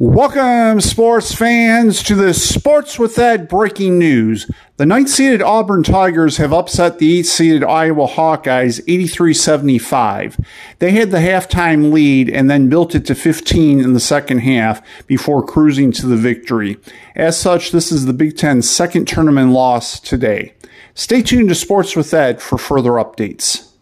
Welcome, sports fans, to the Sports with Ed breaking news. The ninth seeded Auburn Tigers have upset the eighth seeded Iowa Hawkeyes 83 75. They had the halftime lead and then built it to 15 in the second half before cruising to the victory. As such, this is the Big Ten's second tournament loss today. Stay tuned to Sports with Ed for further updates.